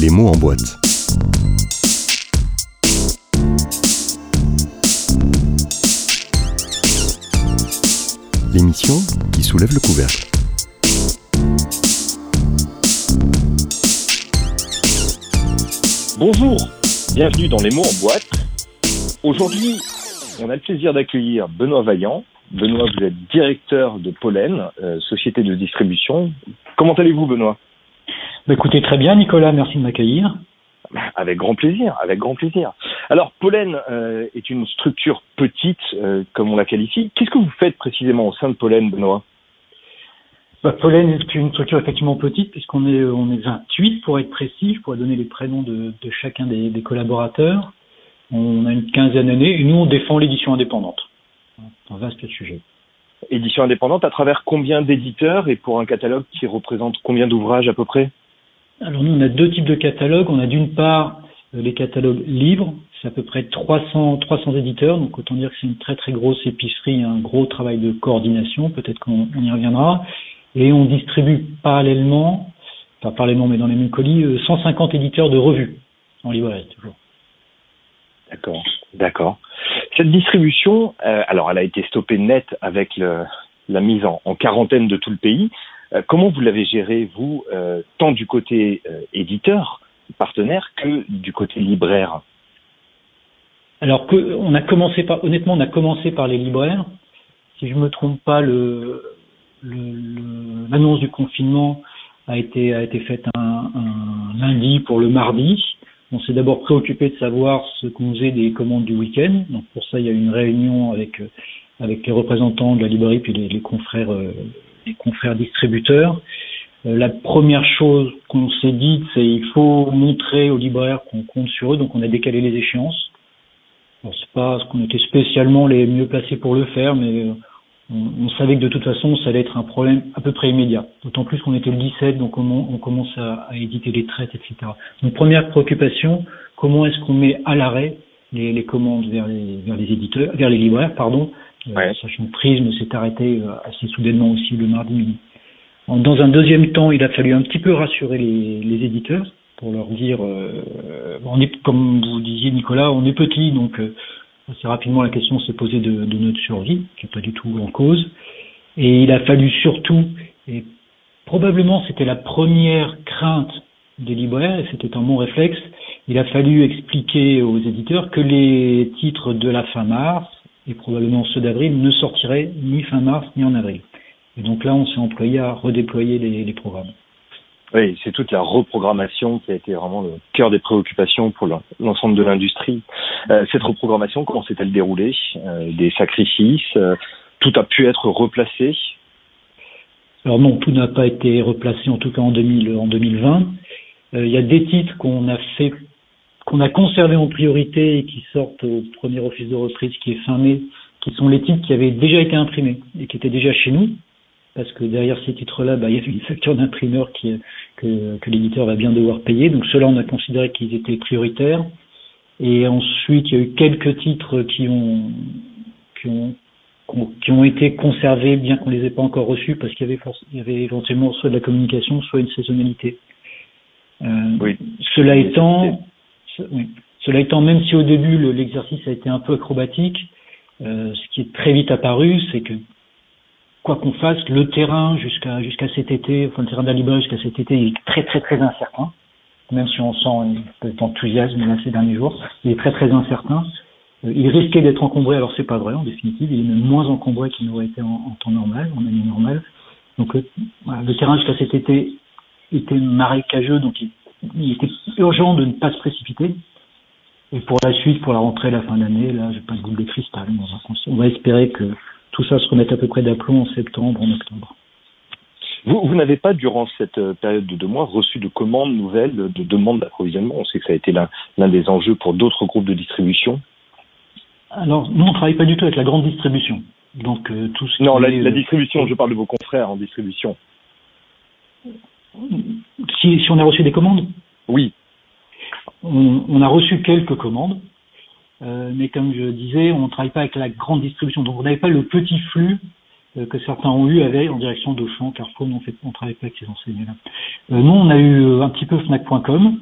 Les mots en boîte. L'émission qui soulève le couvercle. Bonjour, bienvenue dans Les mots en boîte. Aujourd'hui, on a le plaisir d'accueillir Benoît Vaillant. Benoît, vous êtes directeur de Pollen, euh, société de distribution. Comment allez-vous, Benoît? Écoutez, très bien, Nicolas, merci de m'accueillir. Avec grand plaisir, avec grand plaisir. Alors, Pollen euh, est une structure petite, euh, comme on la qualifie. Qu'est-ce que vous faites précisément au sein de Pollen, Benoît? Bah, Pollen est une structure effectivement petite, puisqu'on est, on est 28 pour être précis. Je pourrais donner les prénoms de, de chacun des, des collaborateurs. On a une quinzaine d'années et nous, on défend l'édition indépendante. Un vaste sujet. Édition indépendante à travers combien d'éditeurs et pour un catalogue qui représente combien d'ouvrages à peu près? Alors nous, on a deux types de catalogues. On a d'une part euh, les catalogues libres, c'est à peu près 300, 300 éditeurs, donc autant dire que c'est une très très grosse épicerie, un gros travail de coordination, peut-être qu'on on y reviendra. Et on distribue parallèlement, pas parallèlement mais dans les mêmes colis, euh, 150 éditeurs de revues en librairie toujours. D'accord, d'accord. Cette distribution, euh, alors elle a été stoppée net avec la mise en, quarantaine de tout le pays. Euh, comment vous l'avez géré, vous, euh, tant du côté éditeur, partenaire, que du côté libraire Alors que on a commencé par, honnêtement, on a commencé par les libraires. Si je me trompe pas, l'annonce du confinement a été faite un, un lundi pour le mardi. On s'est d'abord préoccupé de savoir ce qu'on faisait des commandes du week-end. Donc pour ça, il y a eu une réunion avec les représentants de la librairie puis les, confrères euh, confrères distributeurs. Euh, la première chose qu'on s'est dit, c'est il faut montrer aux libraires qu'on compte sur eux. Donc on a décalé les échéances. Bon, c'est pas ce qu'on était spécialement les mieux placés pour le faire, mais on, on, savait que de toute façon, ça allait être un problème à peu près immédiat. D'autant plus qu'on était le 17, donc on, commence à, éditer les traites, etc. Donc première préoccupation, comment est-ce qu'on met à l'arrêt les, les, commandes vers les, vers les éditeurs, vers les libraires, pardon, ouais. euh, sachant que Prisme s'est arrêté assez soudainement aussi le mardi midi. Dans un deuxième temps, il a fallu un petit peu rassurer les, les éditeurs pour leur dire, euh, on est, comme vous disiez Nicolas, on est petit, donc euh, assez rapidement la question s'est posée de, de, notre survie, qui n'est pas du tout en cause. Et il a fallu surtout, et probablement c'était la première crainte des libraires, et c'était un bon réflexe, il a fallu expliquer aux éditeurs que les titres de la fin mars, et probablement ceux d'avril, ne sortiraient ni fin mars ni en avril. Et donc là, on s'est employé à redéployer les, les programmes. Oui, c'est toute la reprogrammation qui a été vraiment le cœur des préoccupations pour l'ensemble de l'industrie. Euh, cette reprogrammation, comment s'est-elle déroulée? Euh, Des sacrifices euh, Tout a pu être replacé? Alors non, tout n'a pas été replacé, en tout cas en, 2000, en 2020. Euh, il y a des titres qu'on a fait, qu'on a conservés en priorité et qui sortent au premier office de reprise qui est fin mai, qui sont les titres qui avaient déjà été imprimés et qui étaient déjà chez nous, parce que derrière ces titres-là, bah, il y a une facture d'imprimeur qui, que, que l'éditeur va bien devoir payer. Donc ceux-là, on a considéré qu'ils étaient prioritaires. Et ensuite, il y a eu quelques titres qui ont, qui ont, qui ont été conservés, bien qu'on les ait pas encore reçus, parce qu'il y avait, il y avait éventuellement soit de la communication, soit une saisonnalité. Euh, oui. Cela étant, cela étant, même si au début l'exercice a été un peu acrobatique, euh, ce qui est très vite apparu, c'est que quoi qu'on fasse, le terrain jusqu'à jusqu'à cet été, enfin le terrain librairie jusqu'à cet été, est très très très incertain. Même si on sent un peu d'enthousiasme là ces derniers jours, il est très très incertain. Euh, il risquait d'être encombré, alors c'est pas vrai en définitive, il est même moins encombré qu'il n'aurait été en, temps normal, en année normale. Donc euh, le terrain jusqu'à cet été était marécageux, donc il, il, était urgent de ne pas se précipiter. Et pour la suite, pour la rentrée, la fin d'année, là, j'ai pas de boule de cristal. On va, on va espérer que tout ça se remette à peu près d'aplomb en septembre, en octobre. Vous, vous n'avez pas, durant cette période de deux mois, reçu de commandes nouvelles, de demandes d'approvisionnement? On sait que ça a été l'un des enjeux pour d'autres groupes de distribution. Alors, nous, on ne travaille pas du tout avec la grande distribution. Donc, euh, tout ce non, la, la, distribution, euh, je parle de vos confrères en distribution. Si, si on a reçu des commandes Oui. On, on, a reçu quelques commandes, euh, mais comme je disais, on ne travaille pas avec la grande distribution. Donc, on n'avait pas le petit flux euh, que certains ont eu avec en direction d'Auchan, Carrefour, on ne on travaille pas avec ces enseignes-là. Euh, nous, on a eu un petit peu Fnac.com,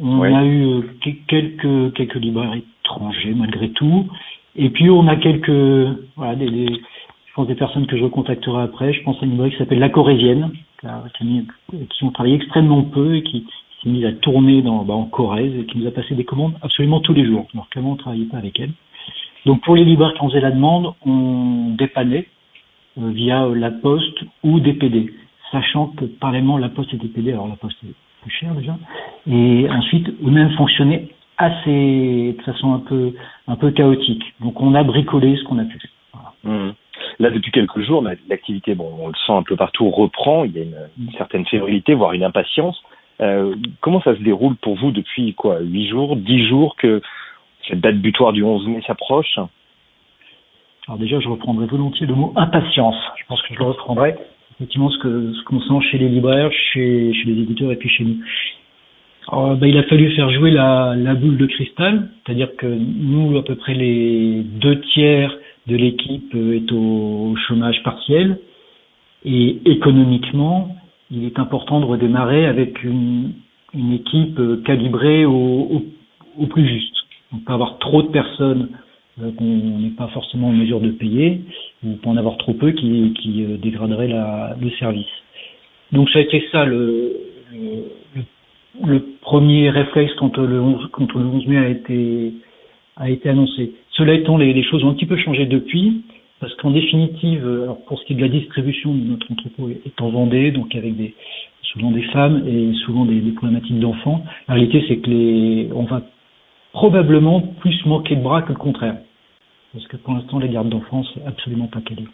On a eu quelques quelques libraires étrangers malgré tout. Et puis on a quelques voilà des, des je pense des personnes que je recontacterai après. Je pense à une librairie qui s'appelle La Corésienne, qui, ont travaillé extrêmement peu et qui s'est mise à tourner dans bah, en Corrèze et qui nous a passé des commandes absolument tous les jours. Alors qu'avant on travaillait pas avec elle? Donc pour les libraires qui en faisaient la demande, on dépannait euh, via la poste ou DPD, sachant que parallèlement la poste et DPD, alors la poste est plus chère déjà, et ensuite eux-mêmes fonctionnaient assez de façon un peu un peu chaotique. Donc on a bricolé ce qu'on a pu. Mmh. Là, depuis quelques jours, l'activité, bon, on le sent un peu partout, reprend. Il y a une, certaine fébrilité, voire une impatience. Euh, comment ça se déroule pour vous depuis quoi, huit jours, dix jours que cette date butoir du 11 mai s'approche Alors déjà, je reprendrai volontiers le mot impatience. Je pense que je le reprendrai. Effectivement, ce que ce qu'on sent chez les libraires, chez, chez les éditeurs et puis chez nous. Alors, ben, il a fallu faire jouer la, la boule de cristal, c'est-à-dire que nous, à peu près les deux tiers de l'équipe est au chômage partiel et économiquement, il est important de redémarrer avec une, une équipe calibrée au, au, plus juste. On peut avoir trop de personnes euh, qu'on n'est pas forcément en mesure de payer, ou peut en avoir trop peu qui, qui euh, dégraderaient la, le service. Donc ça a été ça le, le, le premier réflexe quand le 11, quand le 11 mai a été a été annoncé. Cela étant, les, les, choses ont un petit peu changé depuis, parce qu'en définitive, euh, alors pour ce qui est de la distribution, notre entrepôt est en Vendée, donc avec des, souvent des femmes et souvent des, des problématiques d'enfants. La réalité, c'est que les, on va probablement plus manquer de bras que le contraire. Parce que pour l'instant, les gardes d'enfants, c'est absolument pas calé.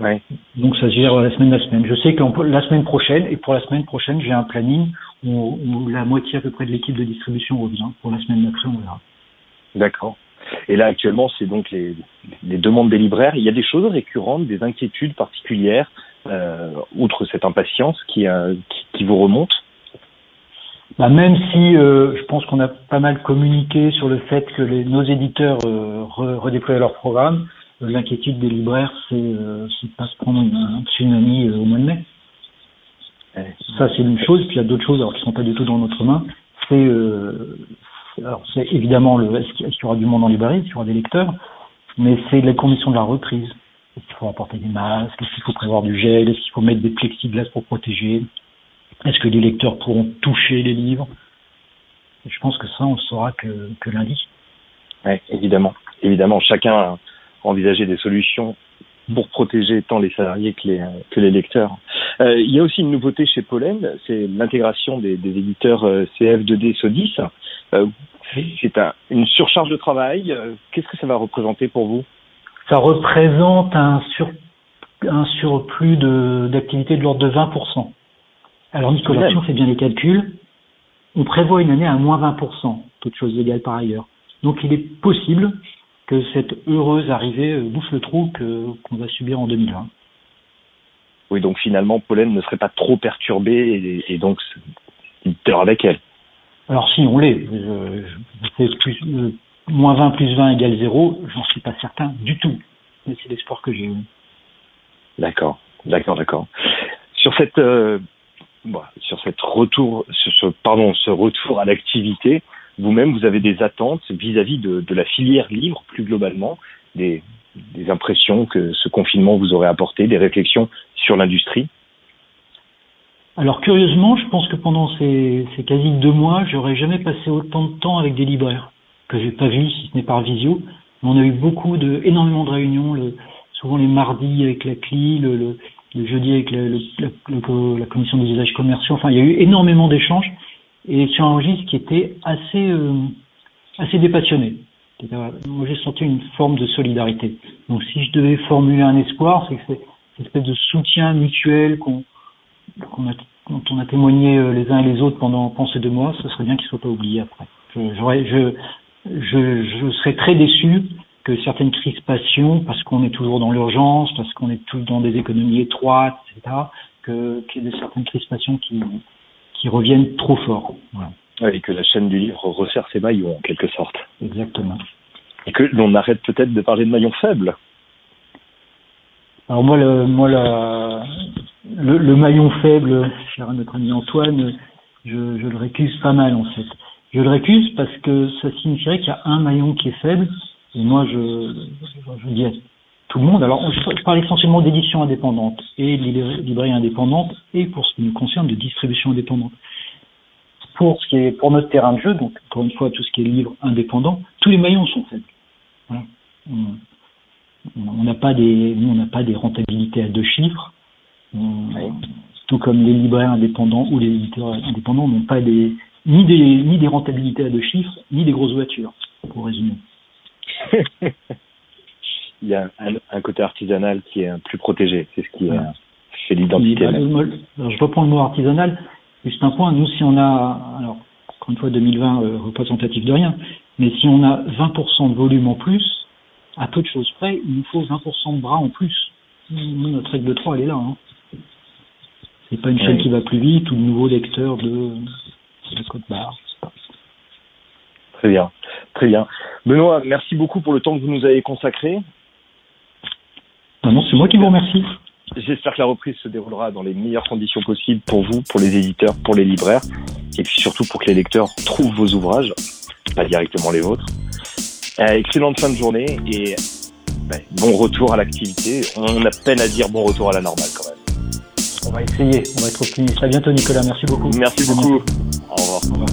Ouais. Donc ça se gère la semaine la semaine. Je sais que la semaine prochaine, et pour la semaine prochaine, j'ai un planning où, où, la moitié à peu près de l'équipe de distribution revient. Pour la semaine d'après, on verra. D'accord. Et là, actuellement, c'est donc les, les, demandes des libraires. Il y a des choses récurrentes, des inquiétudes particulières, euh, outre cette impatience qui, euh, qui, qui, vous remonte bah, Même si euh, je pense qu'on a pas mal communiqué sur le fait que les, nos éditeurs euh, re, redéployaient leur programme, euh, l'inquiétude des libraires, c'est euh, de pas se prendre un tsunami au mois de mai. Ça, c'est une chose. Puis il y a d'autres choses alors, qui sont pas du tout dans notre main. C'est alors c'est évidemment le est-ce qu'il y aura du monde en librairie, est-ce qu'il y aura des lecteurs, mais c'est les conditions de la reprise. Est-ce qu'il faut apporter des masques, est-ce qu'il faut prévoir du gel, est-ce qu'il faut mettre des plexiglas pour protéger, est-ce que les lecteurs pourront toucher les livres? Je pense que ça, on le saura que, que lundi. Oui, évidemment. Évidemment, chacun a envisagé des solutions pour protéger tant les salariés que les, que les lecteurs. Euh, il y a aussi une nouveauté chez Pollen, c'est l'intégration des, des, éditeurs euh, CF2D SODIS. Euh, c'est un, une surcharge de travail. Qu'est-ce que ça va représenter pour vous? Ça représente un, sur, un surplus d'activité de, de l'ordre de 20%. Alors Nicolas, si on fait bien les calculs, on prévoit une année à moins 20%, toutes choses égales par ailleurs. Donc il est possible que cette heureuse arrivée euh, bouffe le trou qu'on va subir en 2020. Oui, donc finalement, Pollen ne serait pas trop perturbée et, et donc éditeur avec elle. Alors si on l'est, euh, euh, moins 20 plus 20 égale 0, j'en suis pas certain du tout. Mais c'est l'espoir que j'ai eu. D'accord, d'accord, d'accord. Sur cette, euh, bon, sur cette retour, ce, pardon, ce retour à l'activité, vous-même, vous avez des attentes vis-à-vis -vis de, la filière livre plus globalement, des, impressions que ce confinement vous aurait apporté, des réflexions sur l'industrie? Alors curieusement, je pense que pendant ces, quasi deux mois, j'aurais jamais passé autant de temps avec des libraires que j'ai pas vu, si ce n'est par visio. On a eu beaucoup de, énormément de réunions, souvent les mardis avec la CLI, le, le, jeudi avec la commission des usages commerciaux. Enfin, il y a eu énormément d'échanges et sur un registre qui était assez, euh, assez dépassionné. Moi, j'ai senti une forme de solidarité. Donc, si je devais formuler un espoir, c'est que cette espèce de soutien mutuel qu'on qu'on a, dont on a témoigné euh, les uns et les autres pendant, pendant ces deux mois, ce serait bien qu'ils ne soient pas oubliés après. Je, je, je, je serais très déçu que certaines crispations, parce qu'on est toujours dans l'urgence, parce qu'on est tous dans des économies étroites, etc., que qu'il y ait certaines crispations qui, qui reviennent trop fort. Voilà. et que la chaîne du livre resserre ses maillons, en quelque sorte. Exactement. Et que l'on arrête peut-être de parler de maillons faibles. Alors moi, le, moi la, le, le, maillon faible, cher à notre ami Antoine, je, le récuse pas mal en fait. Je le récuse parce que ça signifierait qu'il y a un maillon qui est faible. Et moi, je, je, dis à tout le monde. Alors, je parle essentiellement d'édition indépendante et de librairie indépendante et pour ce qui nous concerne de distribution indépendante. Pour ce qui est pour notre terrain de jeu, donc encore une fois tout ce qui est livre indépendant, tous les maillons sont faibles. On n'a pas des, nous on n'a pas des rentabilités à deux chiffres. Tout comme les libraires indépendants ou les éditeurs indépendants n'ont pas des ni des ni des rentabilités à deux chiffres, ni des grosses voitures, pour résumer. Il y a un, côté artisanal qui est plus protégé, c'est ce qui fait l'identité. Je reprends le mot artisanal. Juste un point, nous si on a, alors encore une fois 2020 euh, représentatif de rien, mais si on a 20% de volume en plus, à peu de choses près, il nous faut 20% de bras en plus. Nous, notre règle de 3, elle est là. Hein. C'est pas une chaîne qui va plus vite ou de nouveaux lecteurs de, de code barre. Très bien, très bien. Benoît, merci beaucoup pour le temps que vous nous avez consacré. Non, c'est moi qui vous remercie. J'espère que la reprise se déroulera dans les meilleures conditions possibles pour vous, pour les éditeurs, pour les libraires, et puis surtout pour que les lecteurs trouvent vos ouvrages, pas directement les vôtres. Euh, excellente fin de journée et ben, bon retour à l'activité. On a peine à dire bon retour à la normale quand même. On va essayer, on va être optimiste. À bientôt Nicolas, merci beaucoup. Merci beaucoup. Au revoir. Au revoir.